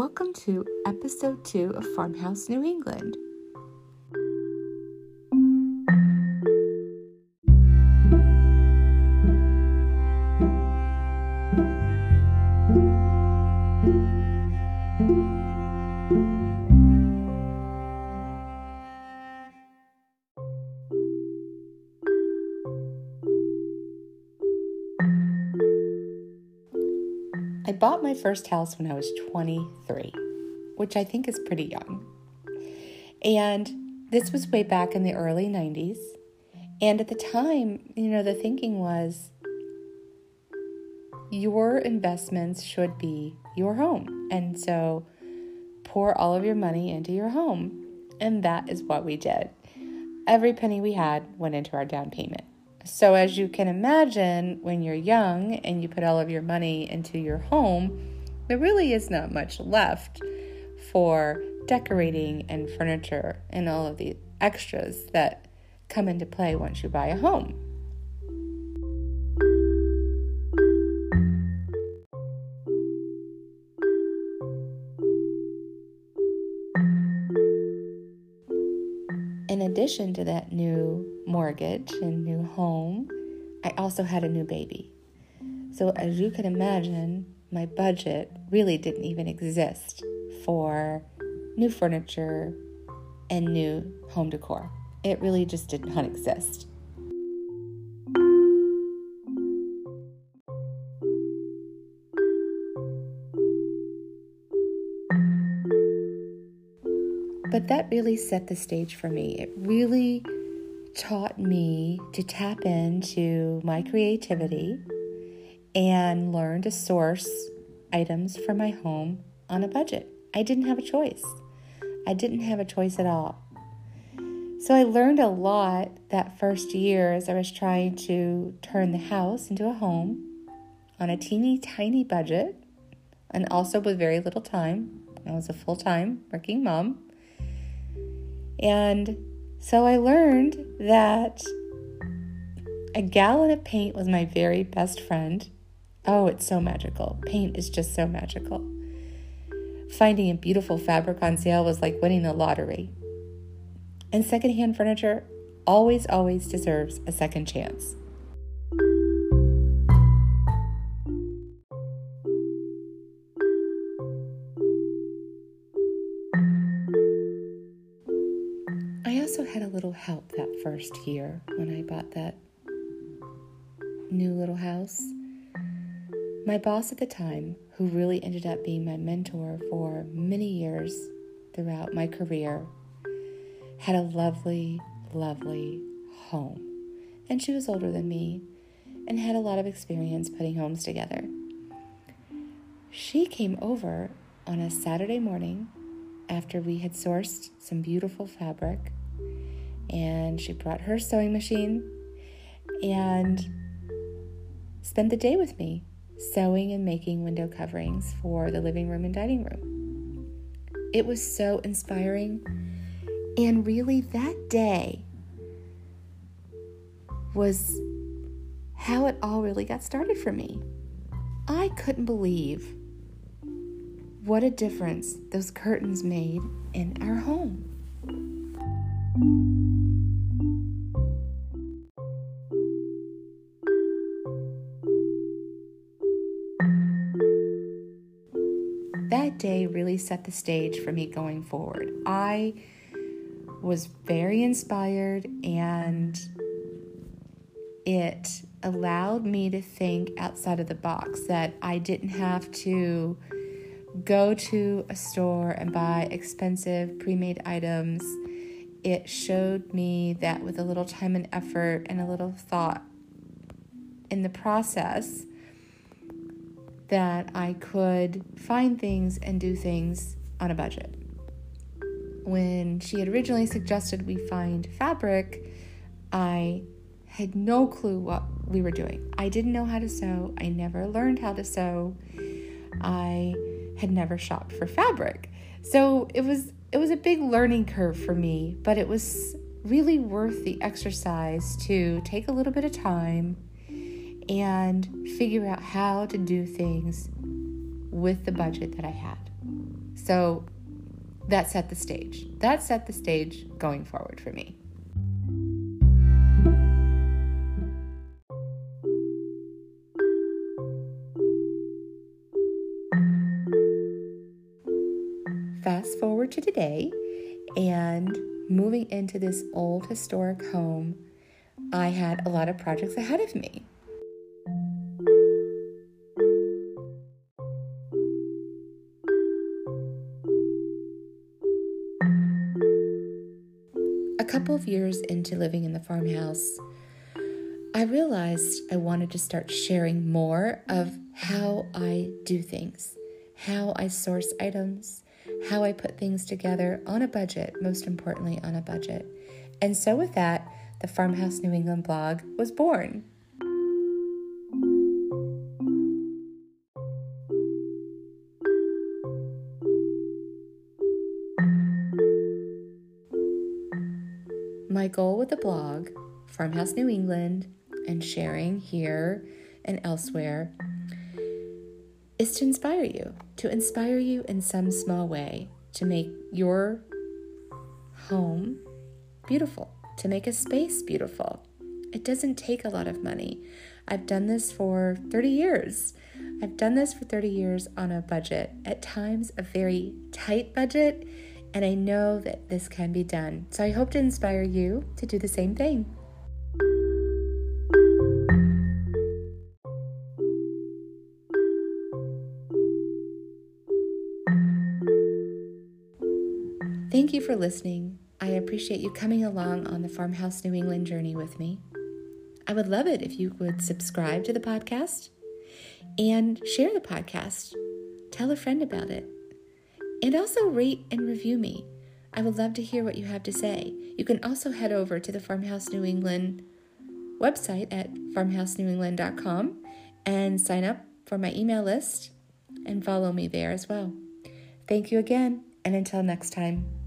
Welcome to episode two of Farmhouse New England. I bought my first house when I was 23, which I think is pretty young. And this was way back in the early 90s. And at the time, you know, the thinking was your investments should be your home. And so pour all of your money into your home. And that is what we did. Every penny we had went into our down payment. So, as you can imagine, when you're young and you put all of your money into your home, there really is not much left for decorating and furniture and all of the extras that come into play once you buy a home. In addition to that new mortgage and new home, I also had a new baby. So, as you can imagine, my budget really didn't even exist for new furniture and new home decor. It really just did not exist. But that really set the stage for me. It really taught me to tap into my creativity and learn to source items for my home on a budget. I didn't have a choice. I didn't have a choice at all. So I learned a lot that first year as I was trying to turn the house into a home on a teeny tiny budget and also with very little time. I was a full time working mom. And so I learned that a gallon of paint was my very best friend. Oh, it's so magical. Paint is just so magical. Finding a beautiful fabric on sale was like winning the lottery. And secondhand furniture always, always deserves a second chance. Had a little help that first year when I bought that new little house. My boss at the time, who really ended up being my mentor for many years throughout my career, had a lovely, lovely home. And she was older than me and had a lot of experience putting homes together. She came over on a Saturday morning after we had sourced some beautiful fabric and she brought her sewing machine and spent the day with me sewing and making window coverings for the living room and dining room. It was so inspiring, and really, that day was how it all really got started for me. I couldn't believe what a difference those curtains made in our home. That day really set the stage for me going forward. I was very inspired and it allowed me to think outside of the box that I didn't have to go to a store and buy expensive pre made items. It showed me that with a little time and effort and a little thought in the process, that I could find things and do things on a budget. When she had originally suggested we find fabric, I had no clue what we were doing. I didn't know how to sew. I never learned how to sew. I had never shopped for fabric. So it was it was a big learning curve for me, but it was really worth the exercise to take a little bit of time and figure out how to do things with the budget that I had. So that set the stage. That set the stage going forward for me. Fast forward to today and moving into this old historic home, I had a lot of projects ahead of me. A couple of years into living in the farmhouse, I realized I wanted to start sharing more of how I do things, how I source items, how I put things together on a budget, most importantly, on a budget. And so, with that, the Farmhouse New England blog was born. My goal with the blog, Farmhouse New England, and sharing here and elsewhere is to inspire you, to inspire you in some small way to make your home beautiful, to make a space beautiful. It doesn't take a lot of money. I've done this for 30 years. I've done this for 30 years on a budget, at times a very tight budget, and I know that this can be done. So I hope to inspire you to do the same thing. Thank you for listening. I appreciate you coming along on the Farmhouse New England journey with me. I would love it if you would subscribe to the podcast and share the podcast. Tell a friend about it. And also rate and review me. I would love to hear what you have to say. You can also head over to the Farmhouse New England website at farmhousenewengland.com and sign up for my email list and follow me there as well. Thank you again, and until next time.